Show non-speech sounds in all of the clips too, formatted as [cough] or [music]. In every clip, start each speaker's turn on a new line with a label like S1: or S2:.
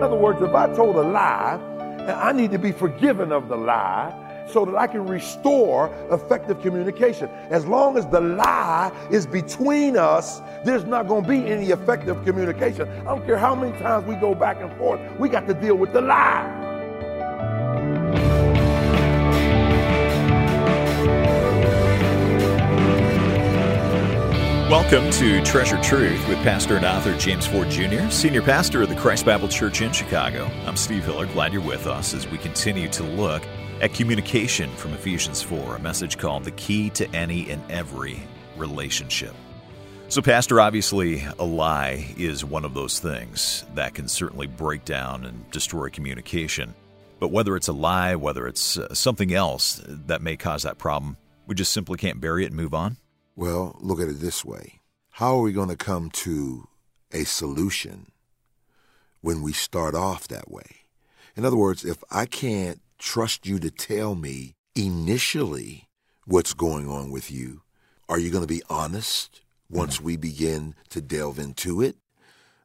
S1: In other words, if I told a lie, I need to be forgiven of the lie so that I can restore effective communication. As long as the lie is between us, there's not going to be any effective communication. I don't care how many times we go back and forth, we got to deal with the lie.
S2: Welcome to Treasured Truth with pastor and author James Ford Jr., senior pastor of the Christ Bible Church in Chicago. I'm Steve Hiller. Glad you're with us as we continue to look at communication from Ephesians 4, a message called The Key to Any and Every Relationship. So, Pastor, obviously, a lie is one of those things that can certainly break down and destroy communication. But whether it's a lie, whether it's uh, something else that may cause that problem, we just simply can't bury it and move on?
S3: Well, look at it this way How are we going to come to a solution when we start off that way? In other words, if I can't trust you to tell me initially what's going on with you, are you going to be honest once we begin to delve into it?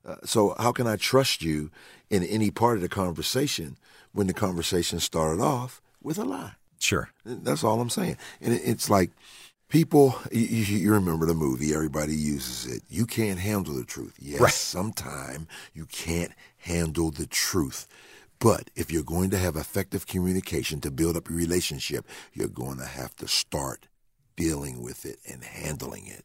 S3: Uh, so, how can I trust you in any part of the conversation when the conversation started off with a lie?
S2: Sure.
S3: That's all I'm saying. And it's like, People, you, you, remember the movie, everybody uses it. You can't handle the truth. Yes, right. sometime you can't handle the truth. But if you're going to have effective communication to build up your relationship, you're going to have to start dealing with it and handling it.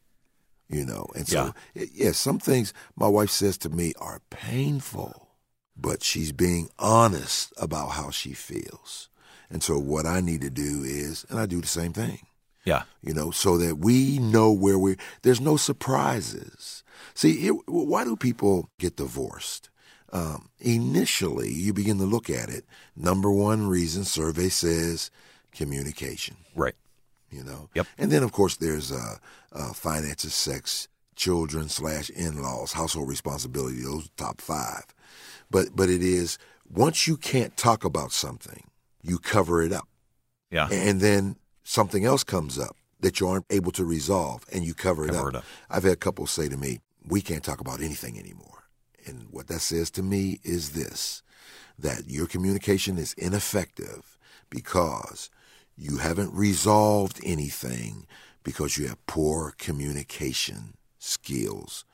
S3: You know, and so, yeah, yeah some things my wife says to me are painful, but she's being honest about how she feels. And so, what I need to do is, and I do the same thing
S2: yeah.
S3: You know, so that we know where we're, there's no surprises. See, it, why do people get divorced? Um, initially, you begin to look at it. Number one reason survey says communication.
S2: Right.
S3: You know.
S2: Yep.
S3: And then, of course, there's uh, uh, finances, sex, children slash in-laws, household responsibility. Those top five. But but it is once you can't talk about something, you cover it up.
S2: Yeah.
S3: And then something else comes up that you aren't able to resolve and you cover,
S2: cover
S3: it, up.
S2: it up.
S3: I've had couples say to me, we can't talk about anything anymore. And what that says to me is this that your communication is ineffective because you haven't resolved anything because you have poor communication skills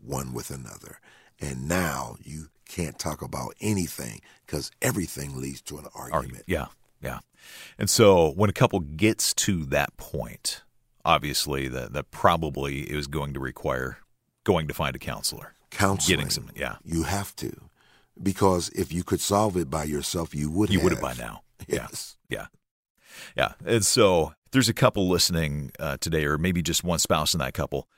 S3: one with another. And now you can't talk about anything because everything leads to an argument.
S2: Yeah. Yeah. And so when a couple gets to that point, obviously that, that probably is going to require going to find a counselor.
S3: Counseling.
S2: Getting some, yeah.
S3: You have to. Because if you could solve it by yourself, you would
S2: You
S3: have.
S2: would have by now. [laughs]
S3: Yes.
S2: Yeah. Yeah. Yeah. And so there's a couple listening uh, today, or maybe just one spouse in that couple.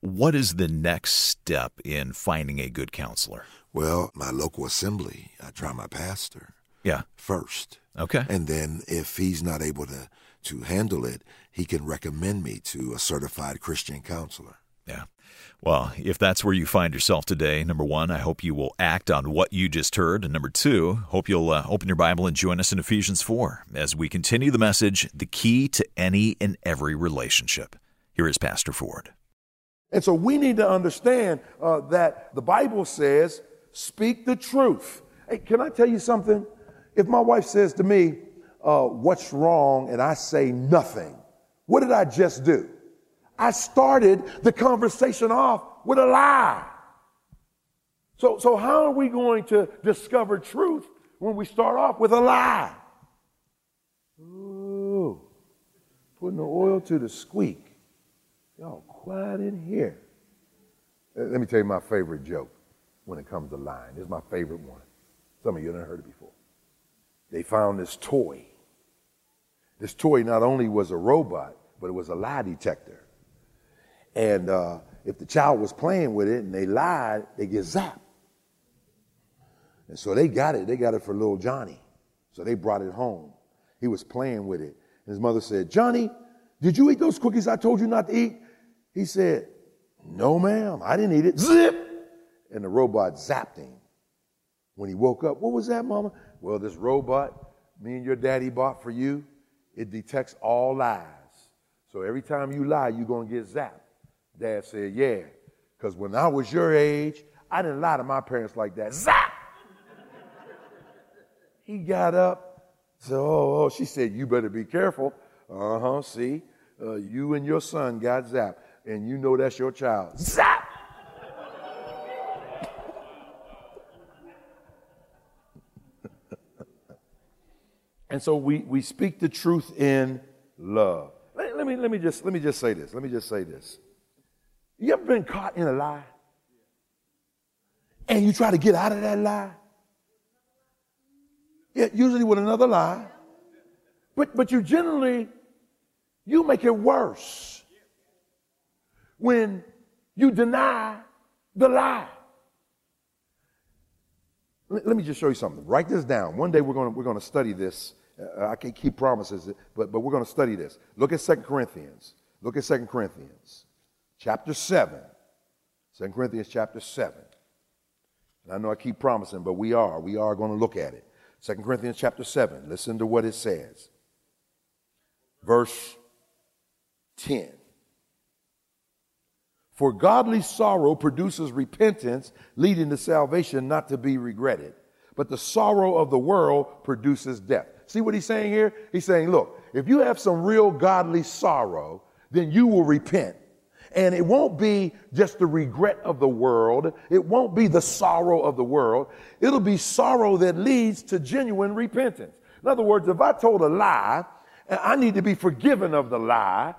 S2: What is the next step in finding a good counselor?
S3: Well, my local assembly, I try my pastor.
S2: Yeah.
S3: First.
S2: Okay.
S3: And then if he's not able to, to handle it, he can recommend me to a certified Christian counselor.
S2: Yeah. Well, if that's where you find yourself today, number one, I hope you will act on what you just heard. And number two, hope you'll uh, open your Bible and join us in Ephesians 4 as we continue the message, The Key to Any and Every Relationship. Here is Pastor Ford.
S1: And so we need to understand uh, that the Bible says, speak the truth. Hey, can I tell you something? If my wife says to me, uh, What's wrong? and I say nothing, what did I just do? I started the conversation off with a lie. So, so how are we going to discover truth when we start off with a lie? Ooh, putting the oil to the squeak. Y'all quiet in here. Let me tell you my favorite joke when it comes to lying. It's my favorite one. Some of you haven't heard it before they found this toy. This toy not only was a robot, but it was a lie detector. And uh, if the child was playing with it and they lied, they get zapped. And so they got it. They got it for little Johnny. So they brought it home. He was playing with it. And his mother said, Johnny, did you eat those cookies I told you not to eat? He said, No, ma'am, I didn't eat it. Zip! And the robot zapped him. When he woke up, what was that, mama? Well, this robot me and your daddy bought for you, it detects all lies. So every time you lie, you're going to get zapped. Dad said, Yeah, because when I was your age, I didn't lie to my parents like that. Zap! [laughs]
S3: He got up. So, oh, oh, she said, You better be careful. Uh huh, see, uh, you and your son got zapped, and you know that's your child. Zap! And so we, we speak the truth in love. Let, let, me, let, me just, let me just say this. Let me just say this. You ever been caught in a lie? And you try to get out of that lie? Yeah, usually with another lie. But, but you generally, you make it worse when you deny the lie. Let, let me just show you something. Write this down. One day we're going we're going to study this. Uh, I can't keep promises, but, but we're going to study this. Look at Second Corinthians. Look at Second Corinthians, chapter 7. 2 Corinthians chapter 7. And I know I keep promising, but we are. We are going to look at it. 2 Corinthians chapter 7. Listen to what it says. Verse 10. For godly sorrow produces repentance, leading to salvation not to be regretted. But the sorrow of the world produces death. See what he's saying here? He's saying, look, if you have some real godly sorrow, then you will repent. And it won't be just the regret of the world. It won't be the sorrow of the world. It'll be sorrow that leads to genuine repentance. In other words, if I told a lie, I need to be forgiven of the lie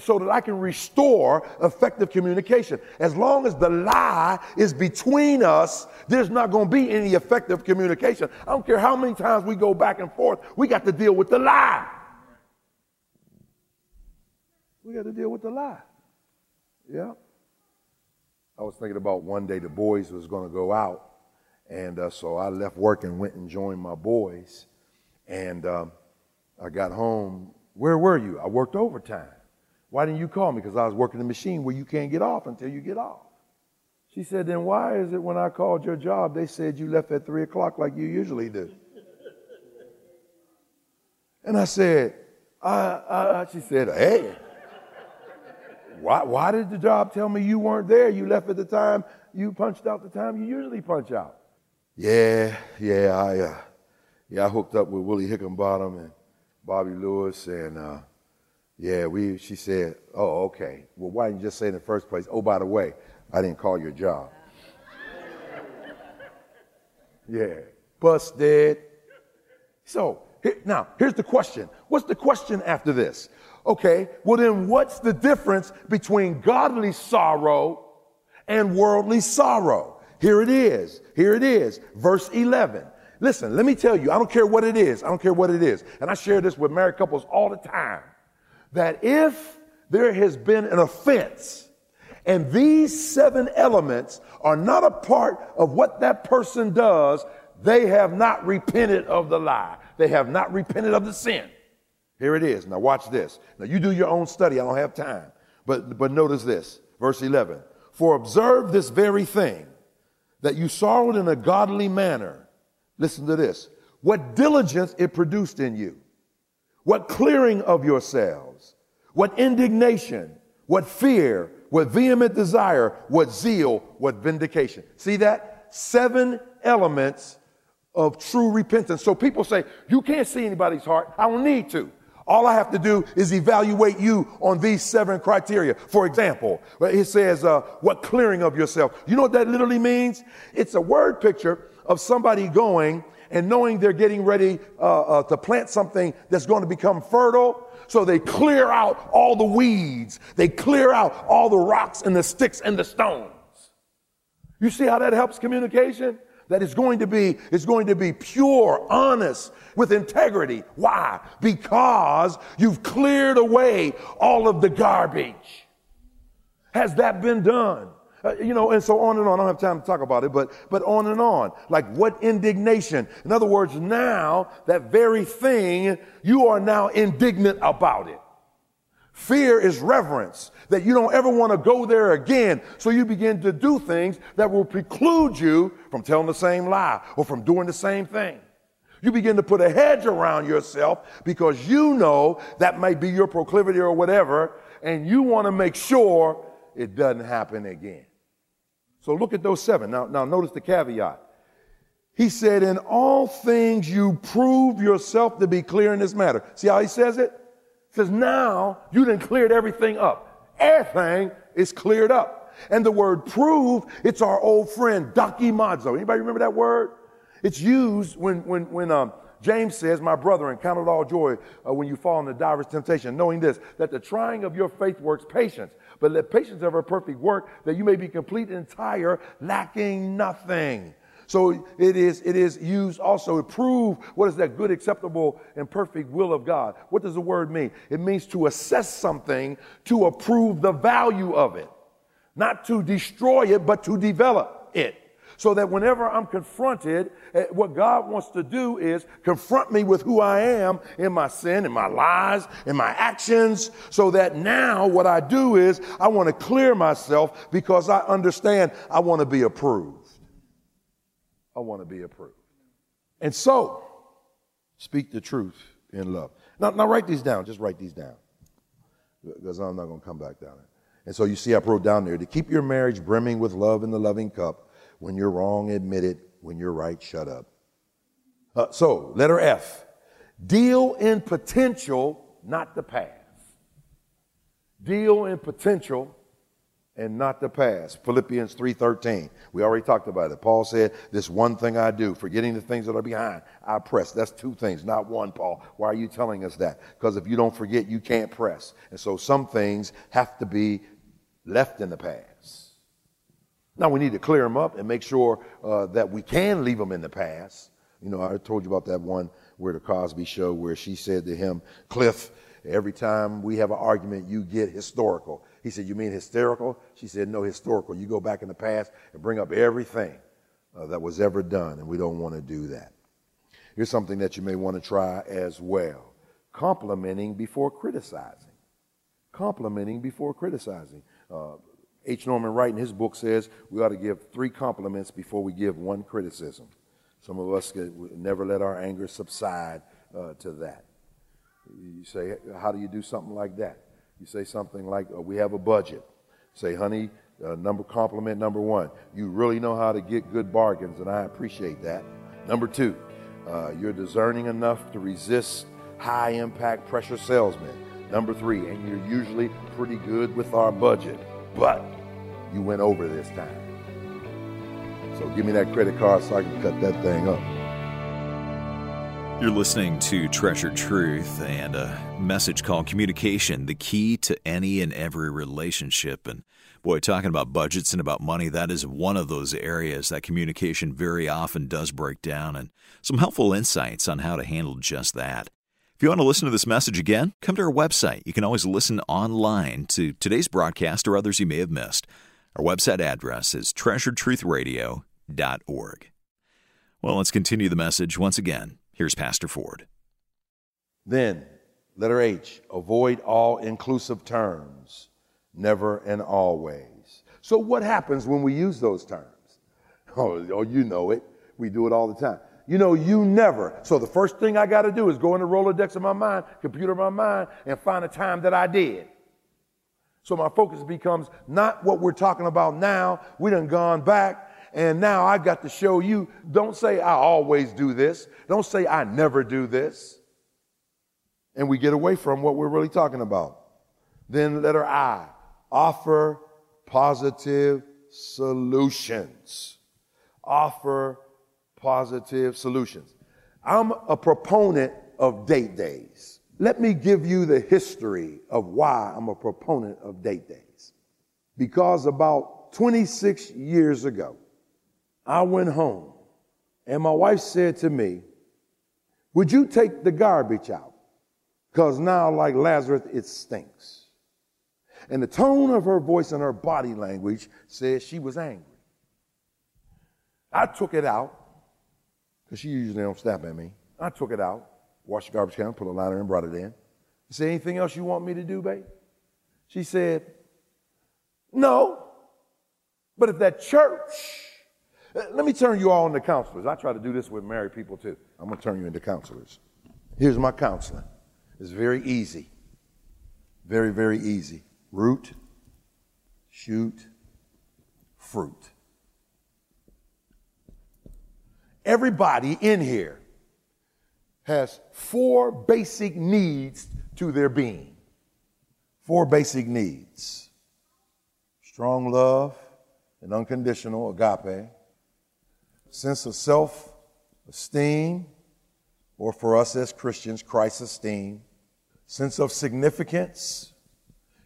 S3: so that I can restore effective communication. As long as the lie is between us, there's not going to be any effective communication. I don't care how many times we go back and forth, we got to deal with the lie. We got to deal with the lie. Yeah. I was thinking about one day the boys was going to go out, and uh, so I left work and went and joined my boys. And um, I got home. Where were you? I worked overtime. Why didn't you call me? Because I was working the machine where you can't get off until you get off. She said, Then why is it when I called your job, they said you left at 3 o'clock like you usually do? And I said, I, I, She said, Hey, why, why did the job tell me you weren't there? You left at the time you punched out the time you usually punch out. Yeah, yeah, I, uh, yeah, I hooked up with Willie Hickenbottom and Bobby Lewis, and uh, yeah, we. She said, "Oh, okay. Well, why didn't you just say in the first place? Oh, by the way, I didn't call your job." [laughs] yeah, busted. So now, here's the question. What's the question after this? Okay, well, then what's the difference between godly sorrow and worldly sorrow? Here it is. Here it is. Verse 11. Listen, let me tell you, I don't care what it is. I don't care what it is. And I share this with married couples all the time that if there has been an offense and these seven elements are not a part of what that person does, they have not repented of the lie. They have not repented of the sin. Here it is. Now watch this. Now you do your own study. I don't have time. But, but notice this. Verse 11. For observe this very thing, that you sorrowed in a godly manner. Listen to this. What diligence it produced in you. What clearing of yourselves. What indignation. What fear. What vehement desire. What zeal. What vindication. See that? Seven elements of true repentance. So people say, you can't see anybody's heart. I don't need to. All I have to do is evaluate you on these seven criteria. For example, it says, uh, what clearing of yourself. You know what that literally means? It's a word picture of somebody going and knowing they're getting ready uh, uh, to plant something that's going to become fertile. So they clear out all the weeds. They clear out all the rocks and the sticks and the stones. You see how that helps communication? that is going to be is going to be pure, honest, with integrity. Why? Because you've cleared away all of the garbage. Has that been done? Uh, you know, and so on and on. I don't have time to talk about it, but but on and on. Like what indignation? In other words, now that very thing you are now indignant about it. Fear is reverence, that you don't ever want to go there again. So you begin to do things that will preclude you from telling the same lie or from doing the same thing. You begin to put a hedge around yourself because you know that might be your proclivity or whatever, and you want to make sure it doesn't happen again. So look at those seven. Now, now notice the caveat. He said, In all things you prove yourself to be clear in this matter. See how he says it? He says, Now you done cleared everything up. Everything is cleared up. And the word prove, it's our old friend, dokimazo. Anybody remember that word? It's used when, when, when um, James says, My brethren, count it all joy uh, when you fall into diverse temptation, knowing this, that the trying of your faith works patience. But let patience have a perfect work, that you may be complete and entire, lacking nothing. So it is, it is used also to prove what is that good, acceptable, and perfect will of God. What does the word mean? It means to assess something, to approve the value of it, not to destroy it, but to develop it so that whenever I'm confronted, eh, what God wants to do is confront me with who I am in my sin, in my lies, in my actions, so that now what I do is I want to clear myself because I understand I want to be approved. I want to be approved. And so, speak the truth in love. Now, now write these down. Just write these down because I'm not going to come back down. And so you see, I wrote down there to keep your marriage brimming with love in the loving cup when you're wrong, admit it. When you're right, shut up. Uh, so, letter F. Deal in potential, not the past. Deal in potential and not the past. Philippians 3:13. We already talked about it. Paul said, "This one thing I do, forgetting the things that are behind, I press." That's two things, not one, Paul. Why are you telling us that? Because if you don't forget, you can't press. And so some things have to be left in the past. Now we need to clear them up and make sure uh, that we can leave them in the past. You know, I told you about that one where the Cosby show where she said to him, Cliff, every time we have an argument, you get historical. He said, You mean hysterical? She said, No, historical. You go back in the past and bring up everything uh, that was ever done, and we don't want to do that. Here's something that you may want to try as well complimenting before criticizing. Complimenting before criticizing. Uh, H. Norman Wright in his book says we ought to give three compliments before we give one criticism. Some of us never let our anger subside uh, to that. You say, How do you do something like that? You say something like, uh, We have a budget. Say, honey, uh, number compliment number one, you really know how to get good bargains, and I appreciate that. Number two, uh, you're discerning enough to resist high impact pressure salesmen. Number three, and you're usually pretty good with our budget. But you went over this time. So give me that credit card so I can cut that thing up.
S2: You're listening to Treasured Truth and a message called Communication, the key to any and every relationship. And boy, talking about budgets and about money, that is one of those areas that communication very often does break down, and some helpful insights on how to handle just that. If you want to listen to this message again, come to our website. You can always listen online to today's broadcast or others you may have missed. Our website address is treasuredtruthradio.org. Well, let's continue the message once again. Here's Pastor Ford.
S3: Then, letter H, avoid all inclusive terms, never and always. So, what happens when we use those terms? [laughs] Oh, oh you know it. We do it all the time you know, you never. So the first thing I got to do is go in the Rolodex of my mind, computer of my mind, and find a time that I did. So my focus becomes not what we're talking about now. We done gone back, and now I got to show you. Don't say I always do this. Don't say I never do this. And we get away from what we're really talking about. Then letter I, offer positive solutions. Offer positive solutions. I'm a proponent of date days. Let me give you the history of why I'm a proponent of date days. Because about 26 years ago, I went home and my wife said to me, Would you take the garbage out? Because now, like Lazarus, it stinks. And the tone of her voice and her body language said she was angry. I took it out because she usually don't snap at me. I took it out, washed the garbage can, put a liner and brought it in. I said, anything else you want me to do, babe? She said, no. But if that church, uh, let me turn you all into counselors. I try to do this with married people too. I'm going to turn you into counselors. Here's my counseling. It's very easy. Very, very easy. Root, shoot, fruit. everybody in here has four basic needs to their being. Four basic needs strong love and unconditional agape, sense of self esteem, or for us as Christians, Christ esteem, sense of significance,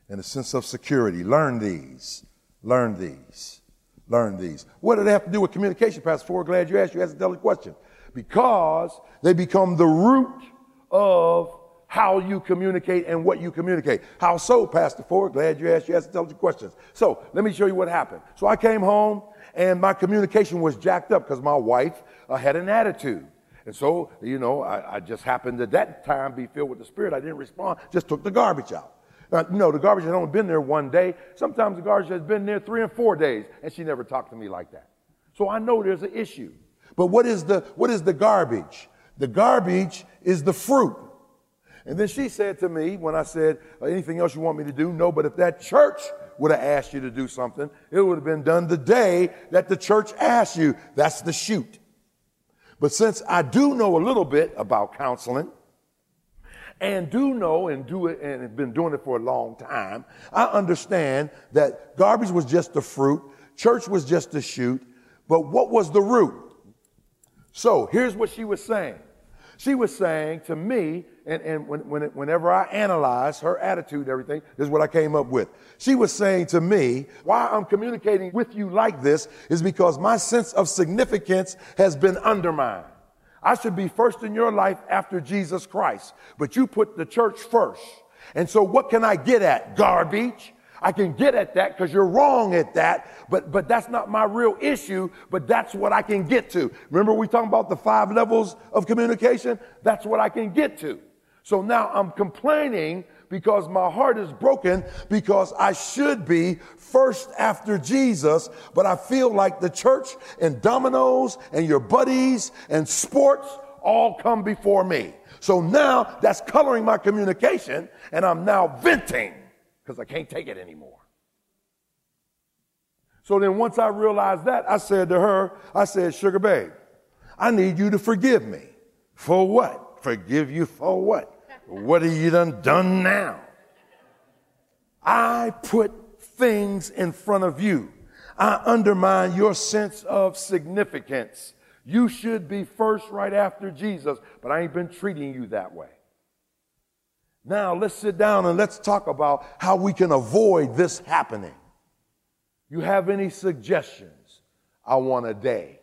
S3: and a sense of security. Learn these. Learn these. Learn these. What do they have to do with communication, Pastor Ford? Glad you asked. You asked a delicate question. Because they become the root of how you communicate and what you communicate. How so, Pastor Ford? Glad you asked. You asked intelligent questions. So let me show you what happened. So I came home and my communication was jacked up because my wife uh, had an attitude. And so, you know, I, I, just happened at that time be filled with the Spirit. I didn't respond, just took the garbage out. Uh, you know, the garbage had only been there one day. Sometimes the garbage has been there three and four days, and she never talked to me like that. So I know there's an issue. But what is the, what is the garbage? The garbage is the fruit. And then she said to me when I said, anything else you want me to do? No, but if that church would have asked you to do something, it would have been done the day that the church asked you. That's the shoot. But since I do know a little bit about counseling, and do know and do it and have been doing it for a long time, I understand that garbage was just the fruit, church was just the shoot, but what was the root? So here's what she was saying. She was saying to me, and, and when, when, whenever I analyze her attitude, everything, this is what I came up with. She was saying to me, why I'm communicating with you like this is because my sense of significance has been undermined. I should be first in your life after Jesus Christ, but you put the church first. And so what can I get at? Garbage. I can get at that because you're wrong at that, but, but that's not my real issue, but that's what I can get to. Remember we talking about the five levels of communication? That's what I can get to. So now I'm complaining because my heart is broken because I should be first after Jesus, but I feel like the church and dominoes and your buddies and sports all come before me. So now that's coloring my communication and I'm now venting because I can't take it anymore. So then once I realized that, I said to her, I said, Sugar Babe, I need you to forgive me. For what? Forgive you for what? [laughs] What have you done done now? I put things in front of you. I undermine your sense of significance. You should be first right after Jesus, but I ain't been treating you that way. Now let's sit down and let's talk about how we can avoid this happening. You have any suggestions? I want a day.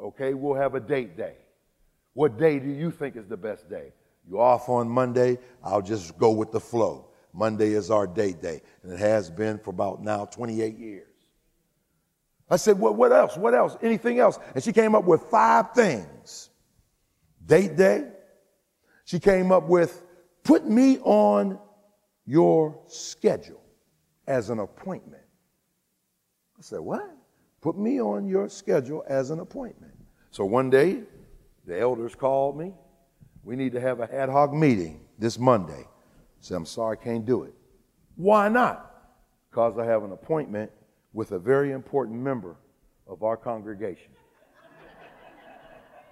S3: Okay, we'll have a date day. What day do you think is the best day? You off on Monday? I'll just go with the flow. Monday is our date day, and it has been for about now 28 years. I said, what, what else? What else? Anything else? And she came up with five things. Date day, she came up with put me on your schedule as an appointment. I said, What? Put me on your schedule as an appointment. So one day, the elders called me. We need to have an ad hoc meeting this Monday. I said, I'm sorry, I can't do it. Why not? Because I have an appointment with a very important member of our congregation.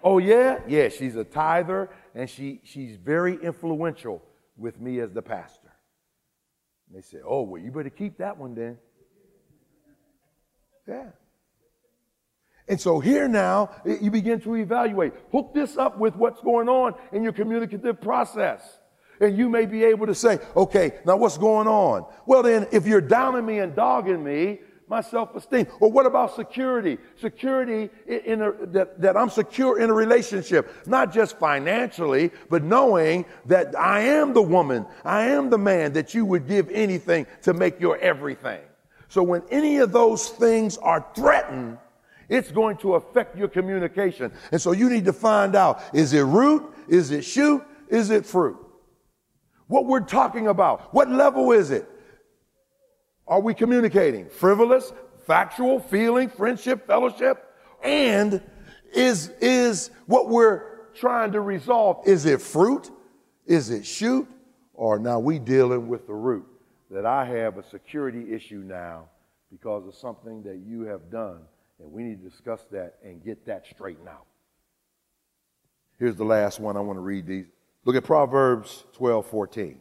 S3: Oh, yeah? Yeah, she's a tither and she, she's very influential with me as the pastor. And they said, Oh, well, you better keep that one then. Yeah. And so here now, you begin to evaluate. Hook this up with what's going on in your communicative process. And you may be able to say, okay, now what's going on? Well, then, if you're downing me and dogging me, my self-esteem. Or what about security? Security in a, that, that I'm secure in a relationship, not just financially, but knowing that I am the woman, I am the man that you would give anything to make your everything. So when any of those things are threatened, it's going to affect your communication. And so you need to find out, is it root? Is it shoot? Is it fruit? What we're talking about. What level is it? Are we communicating? Frivolous, factual, feeling, friendship, fellowship? And is, is what we're trying to resolve, is it fruit? Is it shoot? Or now we dealing with the root that I have a security issue now because of something that you have done And we need to discuss that and get that straightened out. Here's the last one. I want to read these. Look at Proverbs 12 14.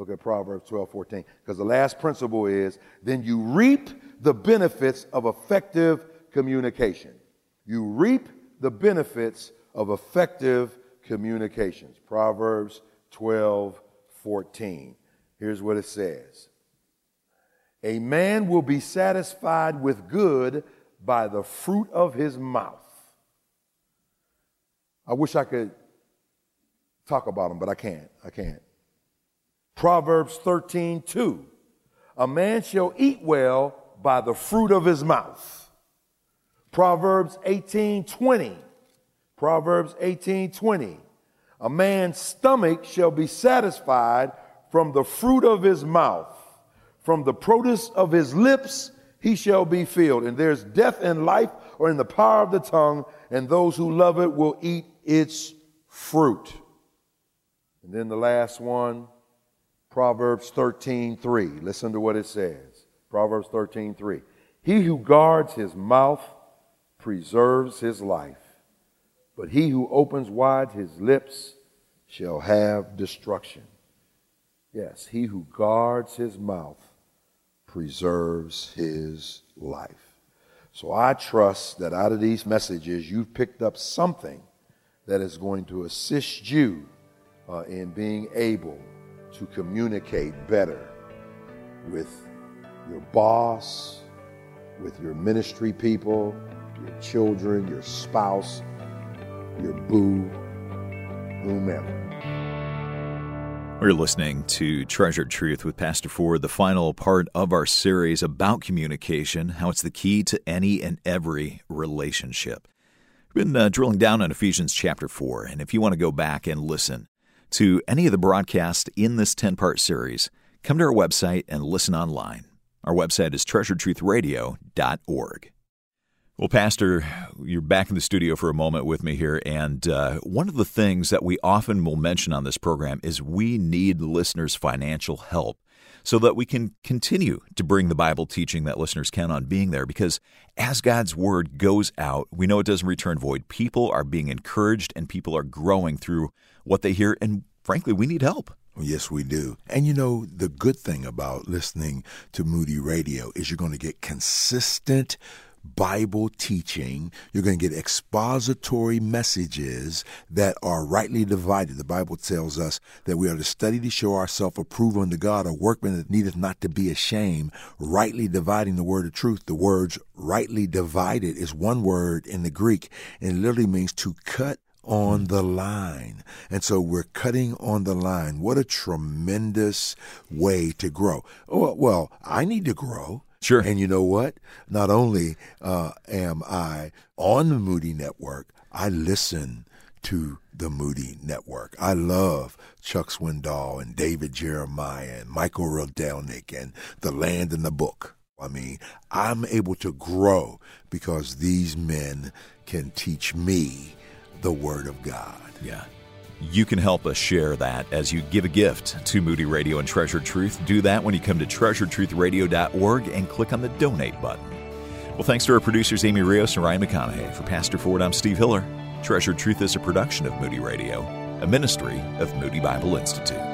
S3: Look at Proverbs 12 14. Because the last principle is then you reap the benefits of effective communication. You reap the benefits of effective communications. Proverbs 12 14. Here's what it says A man will be satisfied with good by the fruit of his mouth. I wish I could talk about them, but I can't. I can't. Proverbs 13 2. A man shall eat well by the fruit of his mouth. Proverbs 18 20. Proverbs 18 20. A man's stomach shall be satisfied from the fruit of his mouth, from the produce of his lips he shall be filled. And there's death and life or in the power of the tongue, and those who love it will eat its fruit. And then the last one, Proverbs 13:3. Listen to what it says. Proverbs 13:3. He who guards his mouth preserves his life, but he who opens wide his lips shall have destruction. Yes, he who guards his mouth preserves his life. So I trust that out of these messages, you've picked up something that is going to assist you uh, in being able to communicate better with your boss, with your ministry people, your children, your spouse, your boo, whomever.
S2: We're listening to Treasured Truth with Pastor Ford, the final part of our series about communication, how it's the key to any and every relationship. We've been uh, drilling down on Ephesians chapter 4, and if you want to go back and listen to any of the broadcasts in this 10 part series, come to our website and listen online. Our website is treasuredtruthradio.org. Well, Pastor, you're back in the studio for a moment with me here, and uh, one of the things that we often will mention on this program is we need listeners' financial help so that we can continue to bring the Bible teaching that listeners count on being there. Because as God's Word goes out, we know it doesn't return void. People are being encouraged and people are growing through what they hear, and frankly, we need help.
S4: Yes, we do. And you know, the good thing about listening to Moody Radio is you're going to get consistent Bible teaching. You're going to get expository messages that are rightly divided. The Bible tells us that we are to study to show ourselves approved unto God, a workman that needeth not to be ashamed, rightly dividing the word of truth. The words rightly divided is one word in the Greek, and it literally means to cut on hmm. the line. And so we're cutting on the line. What a tremendous way to grow. Oh, well, I need to grow.
S2: Sure.
S4: And you know what? Not only uh, am I on the Moody Network, I listen to the Moody Network. I love Chuck Swindoll and David Jeremiah and Michael Rydelnik and The Land and the Book. I mean, I'm able to grow because these men can teach me the Word of God.
S2: Yeah. You can help us share that as you give a gift to Moody Radio and Treasured Truth. Do that when you come to treasuredtruthradio.org and click on the donate button. Well, thanks to our producers Amy Rios and Ryan McConaughey. For Pastor Ford, I'm Steve Hiller. Treasured Truth is a production of Moody Radio, a ministry of Moody Bible Institute.